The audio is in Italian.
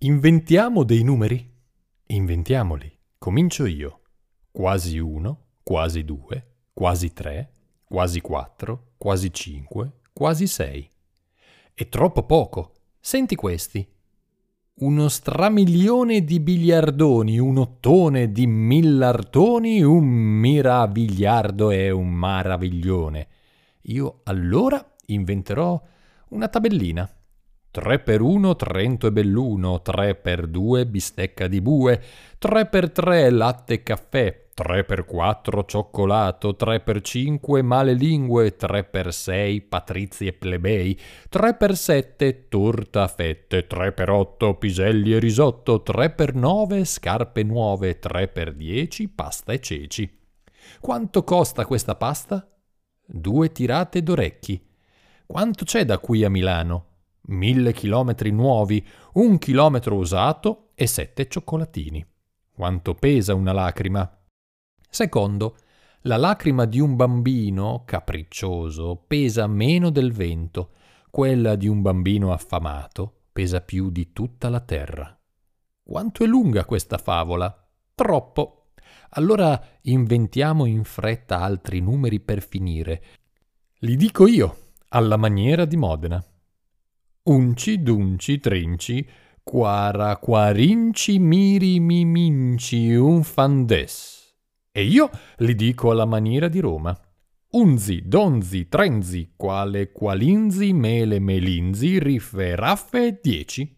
Inventiamo dei numeri? Inventiamoli. Comincio io. Quasi uno, quasi due, quasi tre, quasi quattro, quasi cinque, quasi sei. È troppo poco. Senti questi. Uno stramilione di biliardoni, un ottone di millartoni, un miravigliardo e un maraviglione. Io allora inventerò una tabellina. 3 per 1 Trento e Belluno, 3 per 2 bistecca di bue, 3 per 3 latte e caffè, 3 per 4 cioccolato, 3 per 5 male lingue, 3 per 6 patrizi e plebei, 3 per 7 torta a fette, 3 per 8 piselli e risotto, 3 per 9 scarpe nuove, 3 per 10 pasta e ceci. Quanto costa questa pasta? Due tirate d'orecchi. Quanto c'è da qui a Milano? Mille chilometri nuovi, un chilometro usato e sette cioccolatini. Quanto pesa una lacrima? Secondo, la lacrima di un bambino capriccioso pesa meno del vento, quella di un bambino affamato pesa più di tutta la terra. Quanto è lunga questa favola? Troppo. Allora inventiamo in fretta altri numeri per finire. Li dico io, alla maniera di Modena. Unci, dunci, trinci, quara, quarinci, miri, miminci, un fandes. E io li dico alla maniera di Roma. Unzi, donzi, trenzi, quale, qualinzi, mele, melinzi, riffe, raffe, dieci.